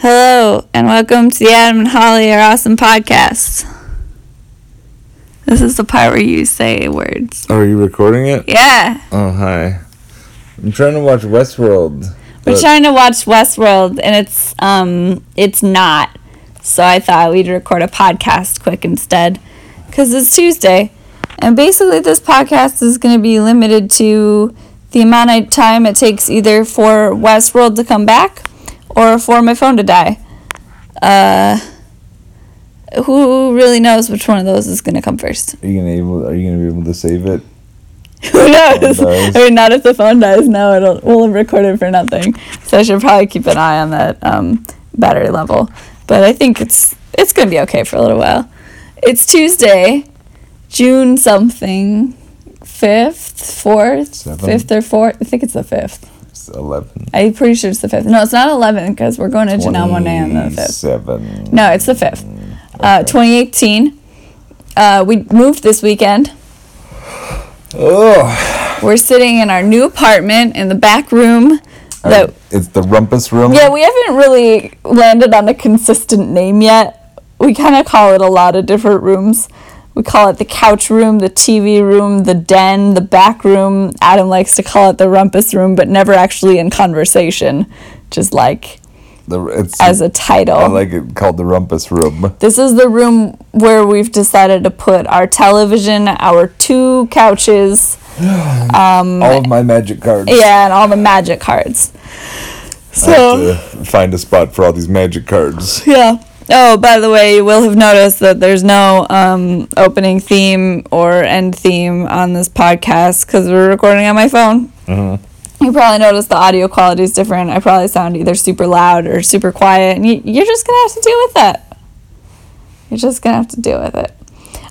Hello, and welcome to the Adam and Holly are awesome podcast. This is the part where you say words. Oh, are you recording it? Yeah, Oh, hi. I'm trying to watch Westworld. we're but- trying to watch Westworld, and it's um, it's not. So I thought we'd record a podcast quick instead, because it's Tuesday, and basically this podcast is going to be limited to the amount of time it takes either for Westworld to come back, or for my phone to die. Uh, who really knows which one of those is going to come first? Are you gonna able? Are you gonna be able to save it? Who knows? I mean, not if the phone dies. No, it'll we'll have recorded for nothing. So I should probably keep an eye on that um, battery level. But I think it's it's gonna be okay for a little while. It's Tuesday, June something, fifth, fourth, Seven. fifth or fourth. I think it's the fifth. It's eleven. I'm pretty sure it's the fifth. No, it's not eleven because we're going to Janelle Monáe on the fifth. No, it's the fifth. Uh, 2018. Uh, we moved this weekend. Oh, We're sitting in our new apartment in the back room. That it's the rumpus room. yeah, we haven't really landed on a consistent name yet. We kind of call it a lot of different rooms. We call it the couch room, the TV room, the den, the back room. Adam likes to call it the rumpus room, but never actually in conversation, just like The, as a title. I like it called the rumpus room. This is the room where we've decided to put our television, our two couches, um, All of my magic cards. yeah, and all the magic cards. So, find a spot for all these magic cards. yeah. Oh, by the way, you will have noticed that there's no um, opening theme or end theme on this podcast because we're recording on my phone. You probably noticed the audio quality is different. I probably sound either super loud or super quiet, and you, you're just gonna have to deal with that. You're just gonna have to deal with it.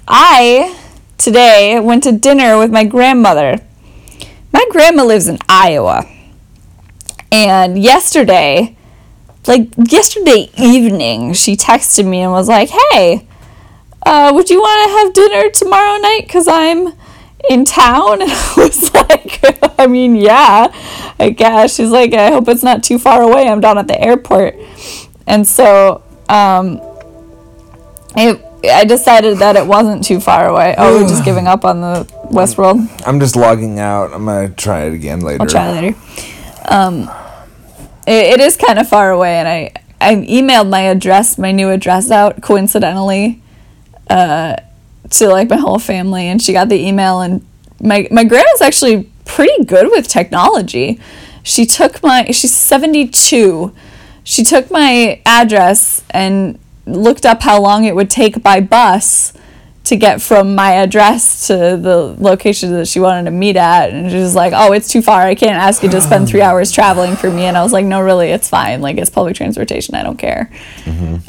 I today went to dinner with my grandmother. My grandma lives in Iowa, and yesterday, like yesterday evening, she texted me and was like, "Hey, uh, would you want to have dinner tomorrow night? Cause I'm." in town and I was like I mean yeah I guess she's like I hope it's not too far away I'm down at the airport and so um it, I decided that it wasn't too far away oh we're just giving up on the Westworld I'm just logging out. I'm gonna try it again later. I'll try later um it, it is kind of far away and I I emailed my address my new address out coincidentally uh to like my whole family and she got the email and my my grandma's actually pretty good with technology. She took my she's 72. She took my address and looked up how long it would take by bus to get from my address to the location that she wanted to meet at and she was like, "Oh, it's too far. I can't ask you to spend 3 hours traveling for me." And I was like, "No, really, it's fine. Like it's public transportation. I don't care."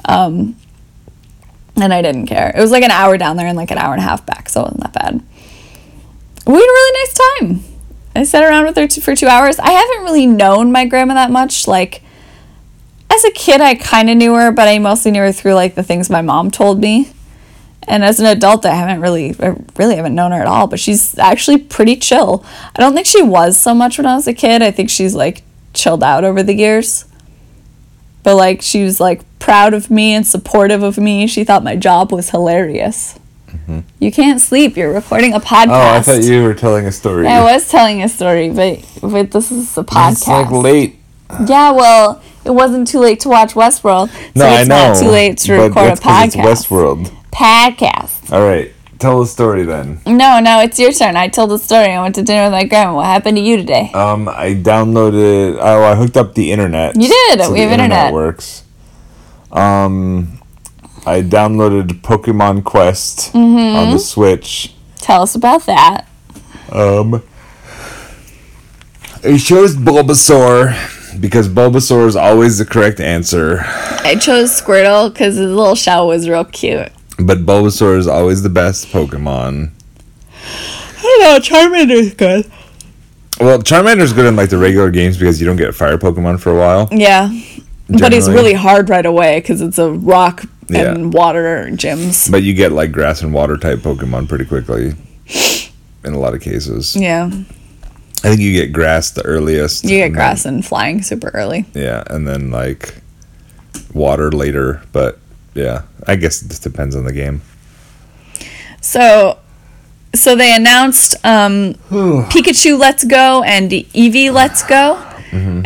Um and I didn't care. It was like an hour down there and like an hour and a half back, so it wasn't that bad. We had a really nice time. I sat around with her t- for two hours. I haven't really known my grandma that much. Like, as a kid, I kind of knew her, but I mostly knew her through like the things my mom told me. And as an adult, I haven't really, I really haven't known her at all. But she's actually pretty chill. I don't think she was so much when I was a kid. I think she's like chilled out over the years but like she was like proud of me and supportive of me. She thought my job was hilarious. Mm-hmm. You can't sleep. You're recording a podcast. Oh, I thought you were telling a story. I was telling a story, but but this is a podcast. It's like late. Yeah, well, it wasn't too late to watch Westworld, so No, it's I know. not too late to record a podcast. It's Westworld. Podcast. All right, tell the story then. No, no, it's your turn. I told the story. I went to dinner with my grandma. What happened to you today? Um, I downloaded. Oh, I hooked up the internet. You did, so we the have internet. Works. Um, I downloaded Pokemon Quest Mm-hmm. on the Switch. Tell us about that. Um, I chose Bulbasaur because Bulbasaur is always the correct answer, I chose Squirtle because his little shell was real cute. But Bulbasaur is always the best Pokemon. I don't know. Charmander's good. Well, Charmander's good in like the regular games because you don't get fire Pokemon for a while. Yeah. But he's really hard right away because it's a rock Yeah. and water gyms. But you get like grass and water type Pokemon pretty quickly. In a lot of cases, Yeah. I think you get grass the earliest. You get and grass and flying super early. yeah, and then like water later, but yeah, I guess it just depends on the game. So, so they announced um, Pikachu Let's Go and Eevee Let's Go,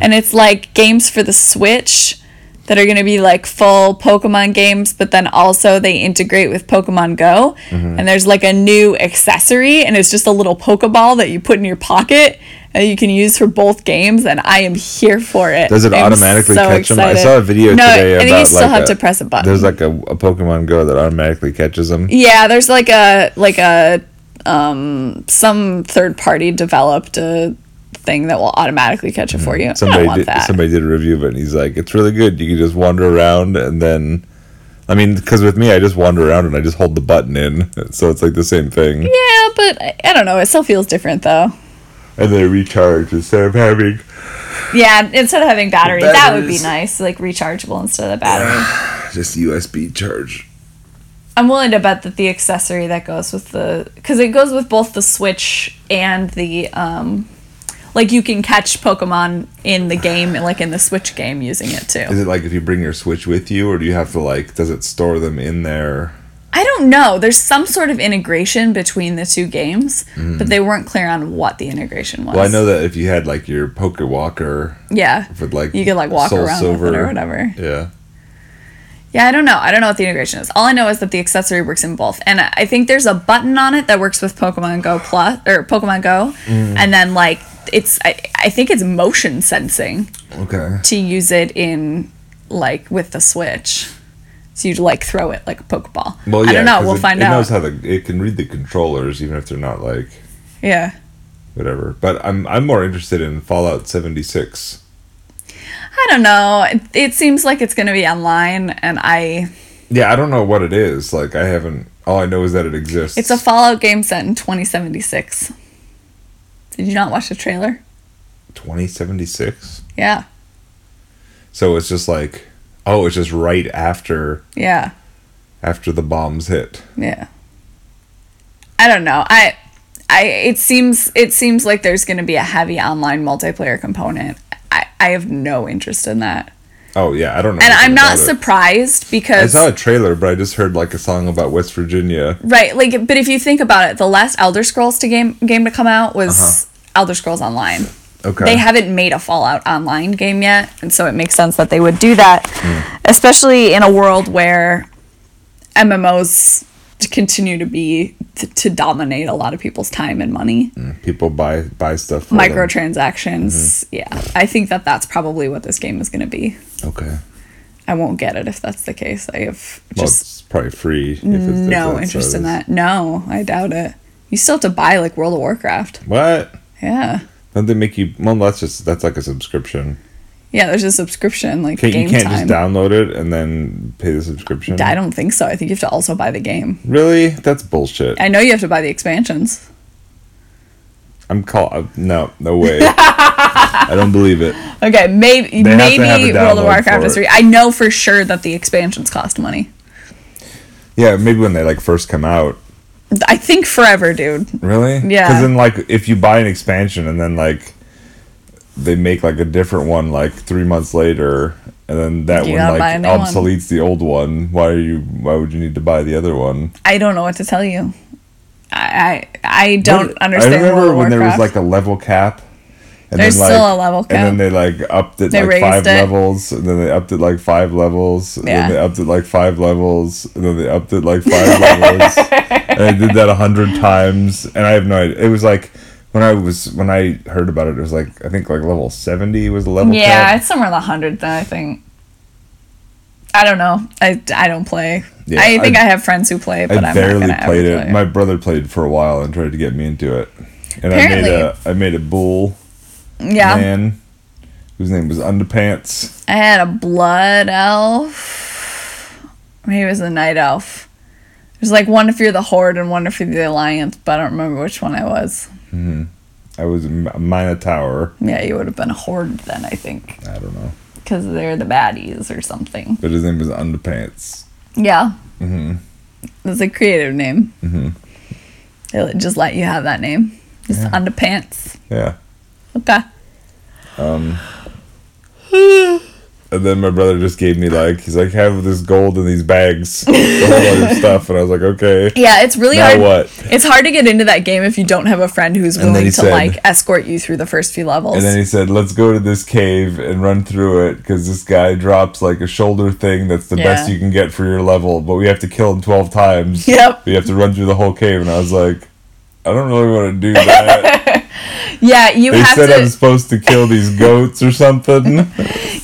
and it's like games for the Switch that are going to be like full Pokemon games, but then also they integrate with Pokemon Go, and there's like a new accessory, and it's just a little Pokeball that you put in your pocket. And you can use for both games, and I am here for it. Does it I'm automatically so catch them? I saw a video no, today I think about you still like have a- to press a button. There's like a, a Pokemon Go that automatically catches them. Yeah, there's like a like a um some third party developed a thing that will automatically catch it for you. I Somebody did, that. somebody did a review of it, and he's like, "It's really good. You can just wander around, and then, I mean, because with me, I just wander around and I just hold the button in, so it's like the same thing, yeah, but I, I don't know. It still feels different though. and then recharge instead of having Yeah, instead of having battery, that would be nice, like rechargeable instead of the battery. just USB charge. I'm willing to bet that the accessory that goes with the because it goes with both the Switch and the um like you can catch Pokemon in the game like in the Switch game using it too. Is it like if you bring your Switch with you, or do you have to like? Does it store them in there? I don't know. There's some sort of integration between the two games, but they weren't clear on what the integration was. Mm. Well, I know that if you had like your Poke Walker Yeah. with like You could like walk around Silver, with it or whatever. Yeah, Yeah, I don't know. I don't know what the integration is. All I know is that the accessory works in both. And I think there's a button on it that works with Pokemon Go Plus or Pokemon Go. Mm. And then like it's I, I think it's motion sensing okay. to use it in like with the Switch. So you like throw it like a Pokeball. Well, yeah, I don't know. We'll it, find it out. It knows how the it can read the controllers, even if they're not like yeah. whatever. But I'm I'm more interested in Fallout 76. I don't know. It, it seems like it's going to be online, and I. Yeah, I don't know what it is. Like I haven't. All I know is that it exists. It's a Fallout game set in 2076. Did you not watch the trailer? 2076. Yeah. So it's just like, oh, it's just right after Yeah. after the bombs hit. Yeah. I don't know. I. I, it seems it seems like there's going to be a heavy online multiplayer component. I, I have no interest in that, Oh yeah, I don't know. and I'm not about it. surprised I because saw a trailer, but I just heard like a song about West Virginia. Right, like, but if you think about it, the last Elder Scrolls to game game to come out was uh-huh. Elder Scrolls Online. Okay. They haven't made a Fallout Online game yet, and so it makes sense that they would do that, hmm. especially in a world where MMOs continue to be to, to dominate a lot of people's time and money. Hmm, people buy buy stuff. For them. Microtransactions, mm-hmm. yeah, I think that that's probably what this game is going to be. Okay. I won't get it if that's the case. I have Well, just it's probably free. If it's, no interest in that. No, I doubt it. You still have to buy like World of Warcraft. What? Yeah. Don't they make you? Well, that's just that's like a subscription. Yeah, there's a subscription like Can't, game you can't time. just download it and then pay the subscription. I don't think so. I think you have to also buy the game. Really? That's bullshit. I know you have to buy the expansions. I'm call. uh, No, no way. I don't believe it. Okay, maybe They maybe World of Warcraft is free. I know for sure that the expansions cost money. Yeah, maybe when they like first come out. I think forever, dude. Really? Yeah. Because then, like, if you buy an expansion and then like they make like a different one like three months later, and then that You one gotta buy a like new one. obsoletes the old one. Why are you? Why would you need to buy the other one? I don't know what to tell you. I I, I don't What- understand. I remember when there was like a level cap. And There's then, still a level cap. And then they like upped it They like five it. levels, and then they upped it like five levels, and Yeah. then they upped it like five levels, and then they upped it like five levels. And I did that a hundred times, and I have no idea. It was like when I was when I heard about it, it was like I think like level seventy was the level yeah, cap. it's somewhere in the hundred. Then I think. I don't know. I, I don't play. Yeah, I think I- I, have friends who play, but I I'm barely not played it. play. My brother played for a while and tried to get me into it, and Apparently- I made a I made a bull yeah, man whose name was Underpants. I had a blood elf. Maybe it was a night elf. There's like one if you're the horde and one if you're the alliance, but I don't remember which one I was. Hmm. I was a Minotaur. Yeah, you would have been a horde then, I think, I don't know, because they're the baddies or something. but his name was Underpants. Yeah, hmm it's a creative name. Mhm. They just let you have that name. Just Yeah. underpants. Yeah. Okay. Um. And then my brother just gave me like he's like have this gold in these bags, whole other stuff, and I was like, okay. Yeah, it's really Now hard. what? It's hard to get into that game if you don't have a friend who's willing to said- like escort you through the first few levels. And then he said, "Let's go to this cave and run through it because this guy drops like a shoulder thing that's the best you can get for your level, but we have to kill him twelve times. Yep. We have to run through the whole cave." And I was like, "I don't really want to do that." yeah, you they have said to. I'm supposed to kill these goats or something.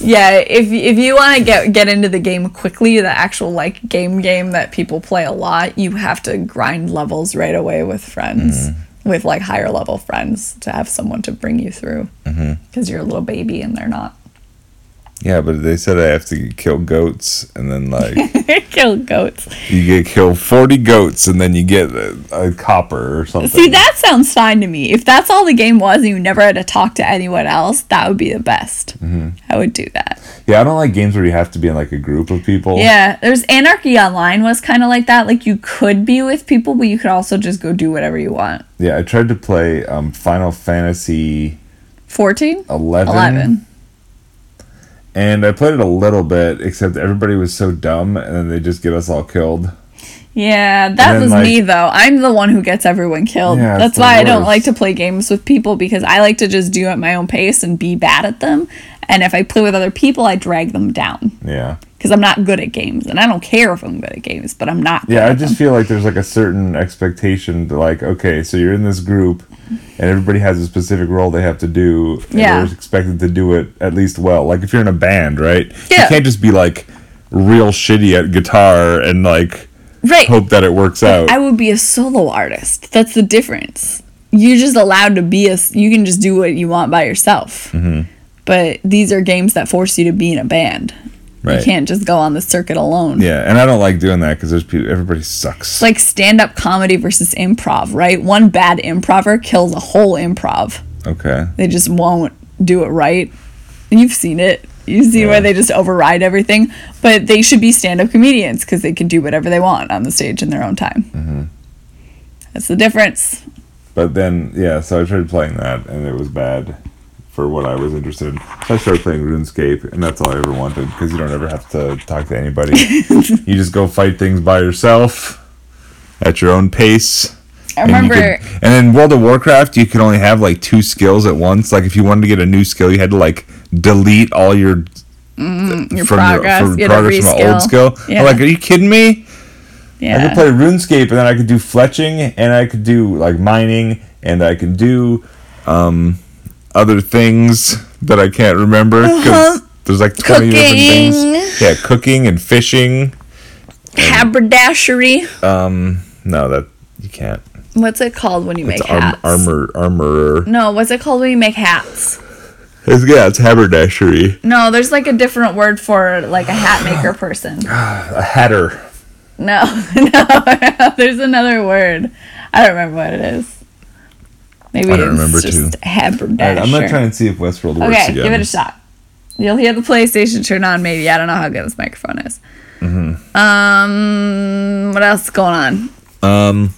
Yeah, if if you want to get get into the game quickly, the actual like game game that people play a lot, you have to grind levels right away with friends, Mm-hmm. with like higher level friends to have someone to bring you through. Mm-hmm. Because you're a little baby and they're not. Yeah, but they said I have to kill goats, and then like Kill goats. you get kill forty goats, and then you get a, a copper or something. See, that sounds fine to me. If that's all the game was and you never had to talk to anyone else, that would be the best. Mm-hmm. I would do that. Yeah, I don't like games where you have to be in like a group of people. Yeah, there's Anarchy Online was kind of like that. Like you could be with people, but you could also just go do whatever you want. Yeah, I tried to play um, Final Fantasy 14? 11, 11. And I played it a little bit, except everybody was so dumb, and then they just get us all killed. Yeah, that then, was like- me though. I'm the one who gets everyone killed. Yeah, That's why I don't like to play games with people because I like to just do it at my own pace and be bad at them. And if I play with other people, I drag them down Yeah, because I'm not good at games, and I don't care if I'm good at games, but I'm not. Good yeah. I just feel like there's like a certain expectation to like, okay, so you're in this group, and everybody has a specific role they have to do, and Yeah. they're expected to do it at least well. Like if you're in a band, right? Yeah. You can't just be like real shitty at guitar and like right. hope that it works out. I would be a solo artist. That's the difference. You're just allowed to be a, You can just do what you want by yourself. Mm-hmm. But these are games that force you to be in a band. You can't just go on the circuit alone. yeah, and I don't like doing that because there's people. Everybody sucks. It's like stand up comedy versus improv, right? One bad improver kills a whole improv. okay. They just won't do it right. You've seen it. You see Yeah. where they just override everything. But they should be stand up comedians because they can do whatever they want on the stage in their own time. Mm-hmm. That's the difference. But then, yeah, so I tried playing that, and it was bad for what I was interested in. So I started playing RuneScape, and that's all I ever wanted because you don't ever have to talk to anybody. you just go fight things by yourself at your own pace. I And remember. could- and in World of Warcraft, you could only have like two skills at once. Like if you wanted to get a new skill, you had to like delete all your your from progress, your, from you progress from an old skill. Yeah. I'm like, are you kidding me? I could play RuneScape and then I could do fletching and I could do like mining and I could do um, other things that I can't remember because there's like 20 different things. Yeah, cooking and fishing. Haberdashery. Um, no, that you can't. What's it called when you It's make arm, hats? armor, armorer. No, what's it called when you make hats? It's, yeah, it's haberdashery. No, there's like a different word for like a hat maker person. A hatter. No, no, there's another word. I don't remember what it is. Maybe I don't remember just too. haberdasher. Right, I'm gonna try and see if Westworld works Okay, again. give it a shot. You'll hear the PlayStation turn on. Maybe I don't know how good this microphone is. Mm-hmm. Um, what else is going on? Um,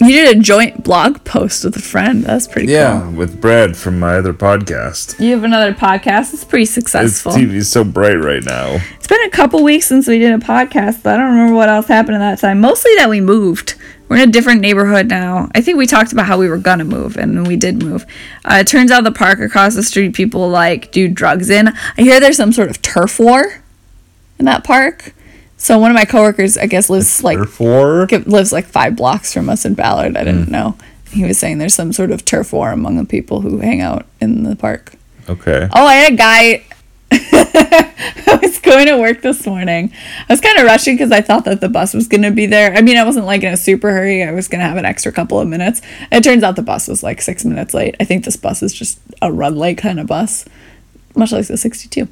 You did a joint blog post with a friend. That's pretty yeah, cool. with Brad from my other podcast. You have another podcast. It's pretty successful. TV's so bright right now. It's been a couple weeks since we did a podcast, but I don't remember what else happened at that time. Mostly that we moved. We're in a different neighborhood now. I think we talked about how we were gonna move, and we did move. Uh, it turns out the park across the street, people like do drugs in. I hear there's some sort of turf war in that park. So one of my coworkers, I guess, lives like Turf war? g- lives like five blocks from us in Ballard. I didn't know. He was saying there's some sort of turf war among the people who hang out in the park. Okay. Oh, I had a guy. I was going to work this morning. I was kind of rushing because I thought that the bus was going to be there. I mean, I wasn't like in a super hurry. I was going to have an extra couple of minutes. It turns out the bus was like six minutes late. I think this bus is just a run late kind of bus, much like the 62.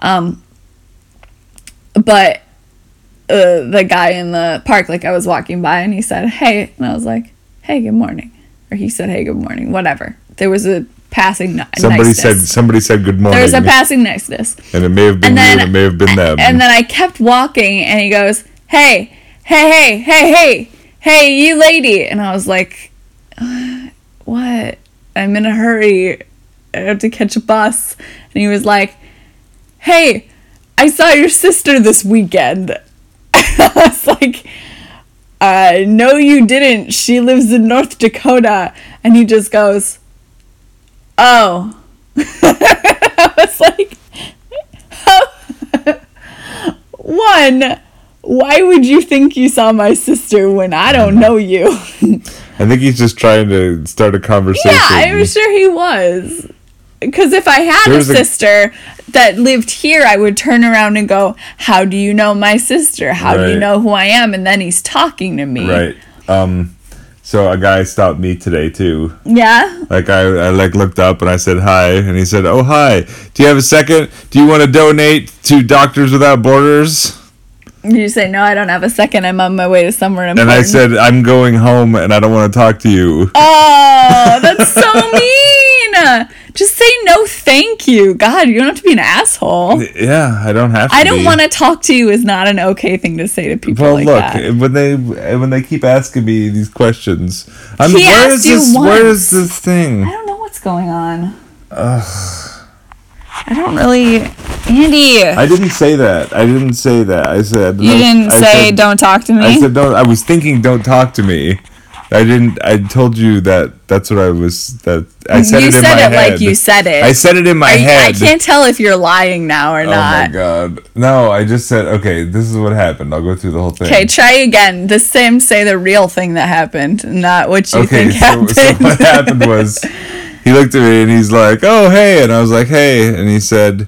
Um, but uh, the guy in the park, like I was walking by and he said, Hey. And I was like, Hey, good morning. Or he said, Hey, good morning. Whatever. There was a passing ni- Somebody niceness. said somebody said good morning, There was a passing niceness. and it may have been And then, you, and it may have been them. And then I kept walking, and he goes, "Hey, hey, hey, hey, hey, hey, you lady!" And I was like, "Uh, "What? I'm in a hurry." I have to catch a bus. And he was like, Hey, I saw your sister this weekend. I was like, uh, no, you didn't. She lives in North Dakota. And he just goes, Oh. I was like, oh. One, why would you think you saw my sister when I don't know you? I think he's just trying to start a conversation. yeah, I'm sure he was. Because if I had a There's a- sister that lived here, I would turn around and go, How do you know my sister? How do you know who I am? And then he's talking to me. Right. Um. So a guy stopped me today too. Yeah. Like I, I like looked up and I said hi, and he said, "Oh hi. Do you have a second? Do you want to donate to Doctors Without Borders?" You say, No, I don't have a second. I'm on my way to somewhere important." And. I said, "I'm going home, and I don't want to talk to you." Oh, that's so mean. Just say no, thank you. God, you don't have to be an asshole. Yeah, I don't have. to I don't want to talk to you is not an okay thing to say to people Well, like look, that. when they when they keep asking me these questions, I'm He where is this? Where once. is this thing? I don't know what's going on. I don't really, Andy. I didn't say that. I didn't say that. I said you didn't I say said- don't talk to me. I said don't. I was thinking don't talk to me. I didn't. I told you that. That's what I was. That I said you it in said my it head. like you said it. I said it in my you- head. I can't tell if you're lying now or Oh not. Oh my god! No, I just said okay. This is what happened. I'll go through the whole thing. Okay, try again. The same. Say the real thing that happened, not what you Okay, think so, happened. so what happened was he looked at me and he's like, "Oh, hey," and I was like, "Hey," and he said,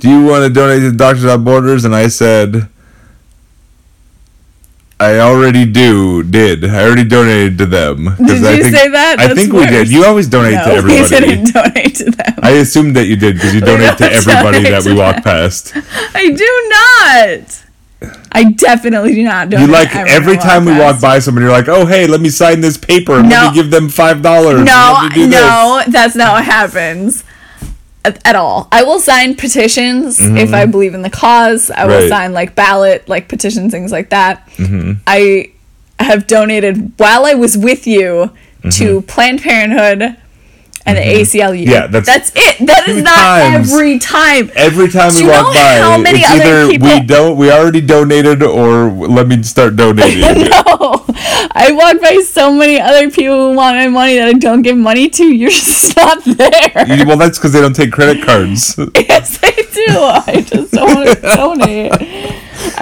"Do you want to donate to Doctors Without Borders?" And I said, "I already do. Did I already donated to them. Did I you think- say that? I That's think we did. You always donate no, to everybody. we didn't donate to them. I assumed that you did because you donate to everybody that we walk them. past. I do not. I definitely do not donate. You like every I time we walk by someone, you're like, "Oh, hey, let me sign this paper and let me give them five dollars." No, no, that's not what happens at, all. I will sign petitions if I believe in the cause. I will Mm-hmm. Right. sign like ballot, like petitions, things like that. Mm-hmm. I have donated while I was with you to Planned Parenthood and the ACLU. Mm-hmm. Yeah, that's that's it. That is not times. every time. Every time Do we walk by, how many it's other either we don't, we already donated, or let me start donating. No, walk by so many other people who want my money that I don't give money to. You're just not there. You- well, that's because they don't take credit cards. Yes, they do. I just don't want to donate.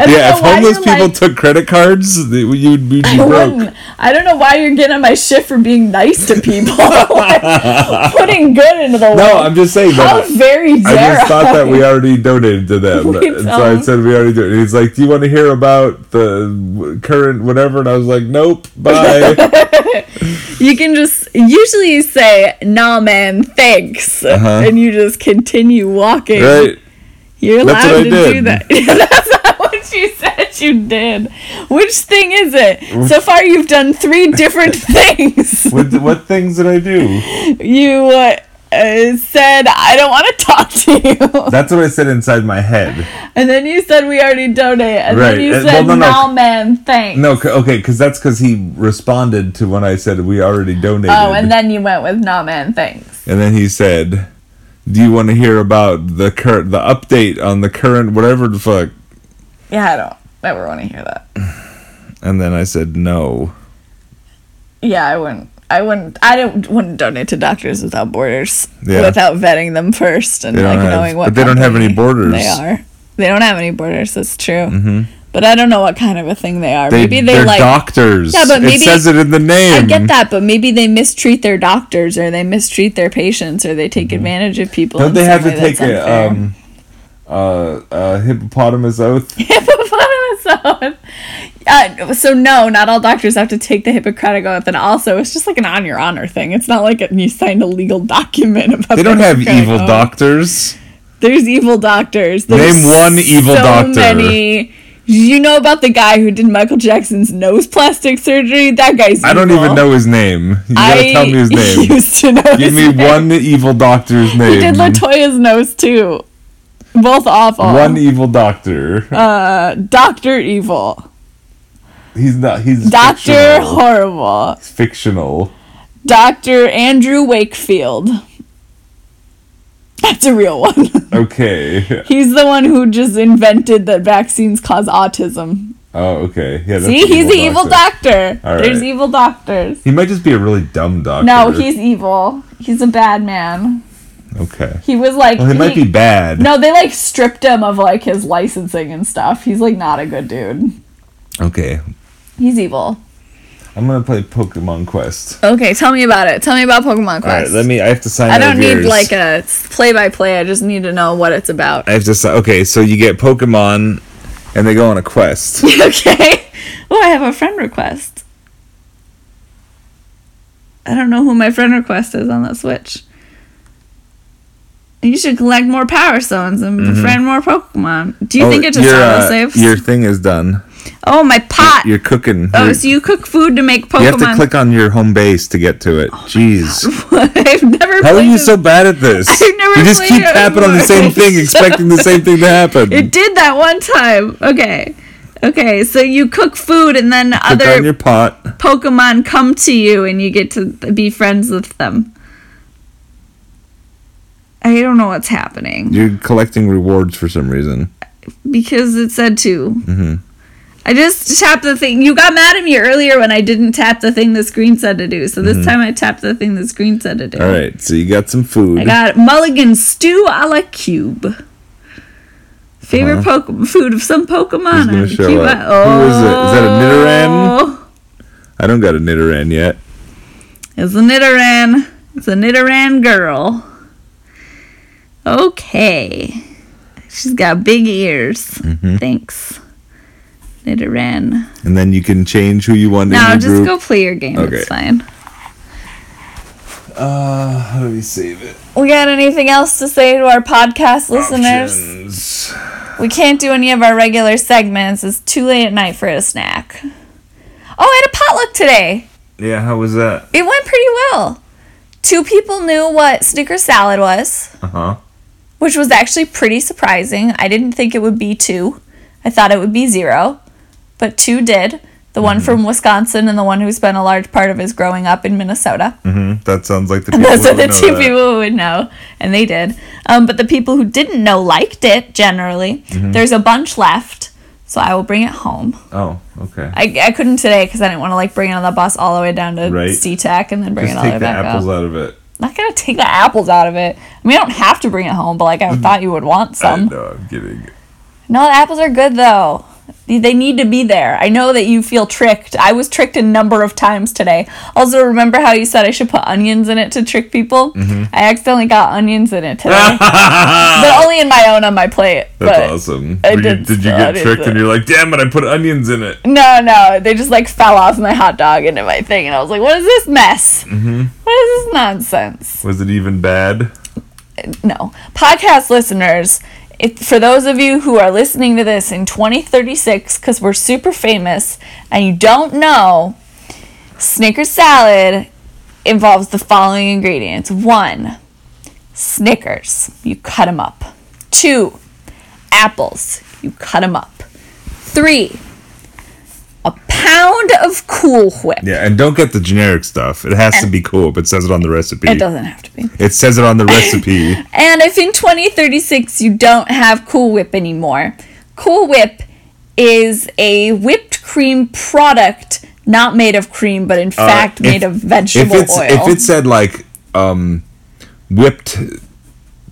I yeah, if homeless people like, took credit cards, they- you'd be I broke. I don't know why you're getting my shit for being nice to people, Like, putting good into the world. No, I'm just saying How that. very I just thought that we already donated to them, and so I said we already did. And he's like, "Do you want to hear about the current whatever?" And I was like, "Nope, bye." You can just usually you say, "Nah, man, thanks," Uh-huh. and you just continue walking. right? You're allowed to do that. That's what you said you did. Which thing is it? So far, you've done three different things. What what things did I do? You uh, uh, said, I don't want to talk to you. That's what I said inside my head. And then you said, we already donate. And Right. then you Uh, said, well, no, no. no, man, thanks. No, okay, because that's because he responded to when I said we already donated. Oh, and then you went with, no, man, thanks. And then he said, "Do you want to hear about the current, the update on the current whatever the fuck?" Yeah, I don't ever want to hear that. And then I said, "No." Yeah, I wouldn't. I wouldn't. I don't wouldn't donate to Doctors Without Borders Yeah. without vetting them first and like have- knowing what. but they don't have any borders. They are. They don't have any borders. That's true. But I don't know what kind of a thing they are. They, maybe they they're like. doctors. Yeah, but it maybe- says it in the name. I get that, but maybe they mistreat their doctors, or they mistreat their patients, or they take advantage of people. Mm-hmm. Don't they have to take a um, uh, uh, hippopotamus oath? Hippopotamus oath. Uh, so no, not all doctors have to take the Hippocratic oath, and also it's just like an on your honor thing. It's not like you signed a legal document about. They don't have evil oath. doctors. There's evil doctors. There's Name one evil so doctor. Many. You know about the guy who did Michael Jackson's nose plastic surgery? That guy's. I don't even know his name. You gotta I tell me his name. used to know. Give me name. one evil doctor's name. He did Latoya's nose too. Both awful. One evil doctor. uh, Doctor Evil. he's not. He's Doctor fictional. Horrible. He's fictional. Doctor Andrew Wakefield. That's a real one. Okay. he's the one who just invented that vaccines cause autism. Oh, okay. Yeah. See, he's the evil doctor. All There's evil doctors. He might just be a really dumb doctor. No, he's evil. He's a bad man. Okay. He was like Well, he might be bad. No, they like stripped him of like his licensing and stuff. He's like not a good dude. Okay. He's evil. I'm gonna play Pokemon Quest. Okay, tell me about it. Tell me about Pokemon Quest. All right. Let me. I have to sign. Up. I don't need yours. like a play by play. I just need to know what it's about. I have to. Okay. So you get Pokemon, and they go on a quest. okay. Oh, I have a friend request. I don't know who my friend request is on the Switch. You should collect more Power Stones and befriend more Pokemon. Do you think it just Mm-hmm. Oh, your, auto uh, saves? Your thing is done. oh, my pot. You're cooking. oh, You're- so you cook food to make Pokemon? you have to click on your home base to get to it. Jeez. I've never. How are you this- so bad at this? I've never you just keep tapping on the same thing, expecting the same thing to happen. It did that one time. Okay. Okay, so you cook food and then other on your pot. Pokemon come to you and you get to be friends with them. I don't know what's happening You're collecting rewards for some reason. because it said to. hmm I just tapped the thing. You got mad at me earlier when I didn't tap the thing the screen said to do. So this time I tapped the thing the screen said to do. Mm-hmm. All right. So you got some food. I got mulligan stew a la cube. Favorite Poke- food of some Pokemon. Uh-huh. Who's gonna show Cube- up? Who is it? Is that a Nidoran? Oh. I don't got a Nidoran yet. It's a Nidoran. It's a Nidoran girl. Okay. She's got big ears. Mm-hmm. Thanks. Nidoran. And then you can change who you want in Now your just group. go play your game. Okay. It's fine. Uh, how do we save it? We got anything else to say to our podcast listeners? Options. We can't do any of our regular segments. It's too late at night for a snack. Oh, I had a potluck today. Yeah, how was that? It went pretty well. Two people knew what Snicker salad was. Uh huh. Which was actually pretty surprising. I didn't think it would be two. I thought it would be zero, but two did. The one from Wisconsin and the one who spent a large part of his growing up in Minnesota. Mm-hmm. That sounds like the people Those are the two that. people who would know, and they did. Um, but the people who didn't know liked it generally. Mm-hmm. There's a bunch left, so I will bring it home. Oh, okay. I, I couldn't today because I didn't want to like bring it on the bus all the way down to Right. SeaTac and then bring Just it all the way back. take the apples up. out of it. Not gonna take the apples out of it. I mean, I don't have to bring it home, but like I mm-hmm. thought you would want I some. know, I'm kidding. No, the apples are good though. They- need to be there. I know that you feel tricked. I was tricked a number of times today. Also, remember how you said I should put onions in it to trick people? Mm-hmm. I accidentally got onions in it today, but only in my own on my plate. That's awesome. I did did you get tricked and you're like, damn it, I put onions in it? No, no, they just like fell off my hot dog into my thing, and I was like, "What is this mess? Mm-hmm. What is this nonsense?" Was it even bad? no podcast listeners if, for those of you who are listening to this in 2036 because we're super famous and you don't know snickers salad involves the following ingredients. One snickers. You cut them up. Two apples. You cut them up. Three pound of cool whip Yeah, and don't get the generic stuff. It has to be cool. It says it on the recipe. it doesn't have to be It says it on the recipe. And if in 2036 you don't have Cool Whip anymore, Cool Whip is a whipped cream product not made of cream, but in fact Uh, made of vegetable if oil. if it said like um whipped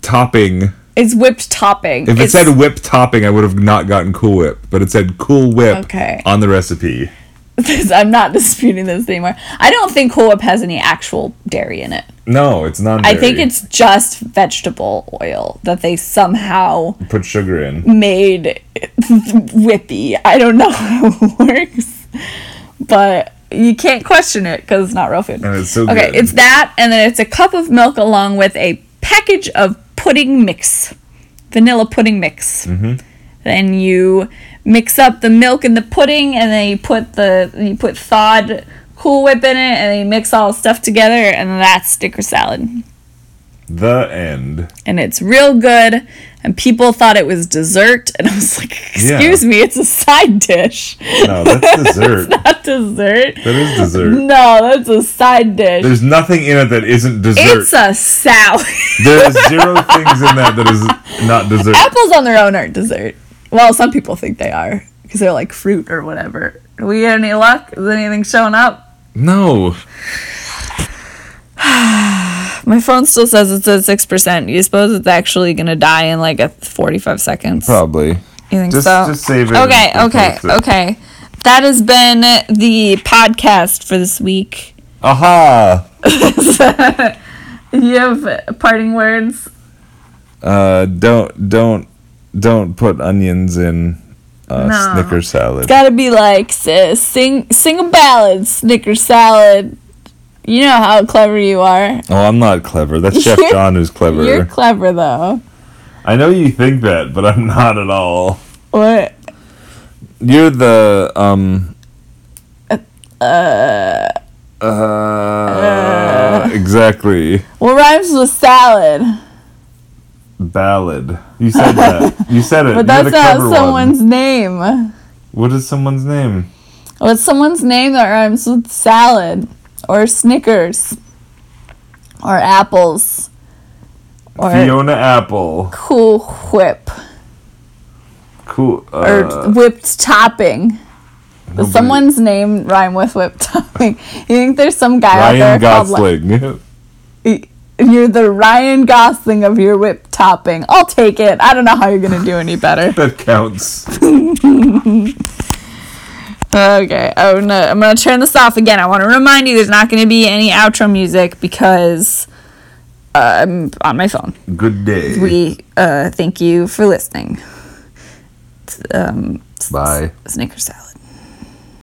topping it's whipped topping. if it It's- said whipped topping i would have not gotten cool whip but it said cool whip Okay. on the recipe I'm not disputing this anymore. I don't think Cool Whip has any actual dairy in it. no it's not I think it's just vegetable oil that they somehow put sugar in made whippy. I don't know how it works, but you can't question it because it's not real food. and it's so Okay, good it's that, and then it's a cup of milk along with a package of pudding mix, vanilla pudding mix. Mm-hmm. Then you mix up the milk and the pudding, and then you put the you put thawed Cool Whip in it, and then you mix all the stuff together, and that's Snicker salad. The end. and it's real good. And people thought it was dessert, and I was like, "Excuse me, it's a side dish, No, that's dessert. not dessert." that is dessert. No, that's a side dish. There's nothing in it that isn't dessert. it's a salad. There's zero things in that that is not dessert. Apples on their own aren't dessert. Well, some people think they are because they're like fruit or whatever. Do we get any luck? Is anything showing up? No. My phone still says it's at six percent. You suppose it's actually gonna die in like a forty-five seconds? Probably. You think Just, so? just save it. Okay, okay, okay. That has been the podcast for this week. Aha! You have parting words. Uh, don't don't don't put onions in uh, No. Snicker salad. It's Got to be like s- sing sing a ballad, Snicker salad. You know how clever you are. Oh, I'm not clever. That's Chef John who's clever. You're clever though. I know you think that, but I'm not at all. What? You're the um. Uh, Uh, exactly. what rhymes with salad? Ballad. You said that. You said it. But that's not someone's one. name. What is someone's name? What's someone's name that rhymes with salad? Or Snickers? Or apples? Or Fiona Apple. Cool Whip? Cool. Or Uh, whipped topping? Does nobody- someone's name rhyme with whipped topping? You think there's some guy out Ryan there called Gosling. like, you're the Ryan Gosling of your whipped topping. I'll take it. I don't know how you're gonna do any better. that counts. Okay, I'm gonna, I'm gonna turn this off again. I want to remind you there's not gonna be any outro music because uh, I'm on my phone. Good day. We uh, thank you for listening. Um, Bye. Snicker salad.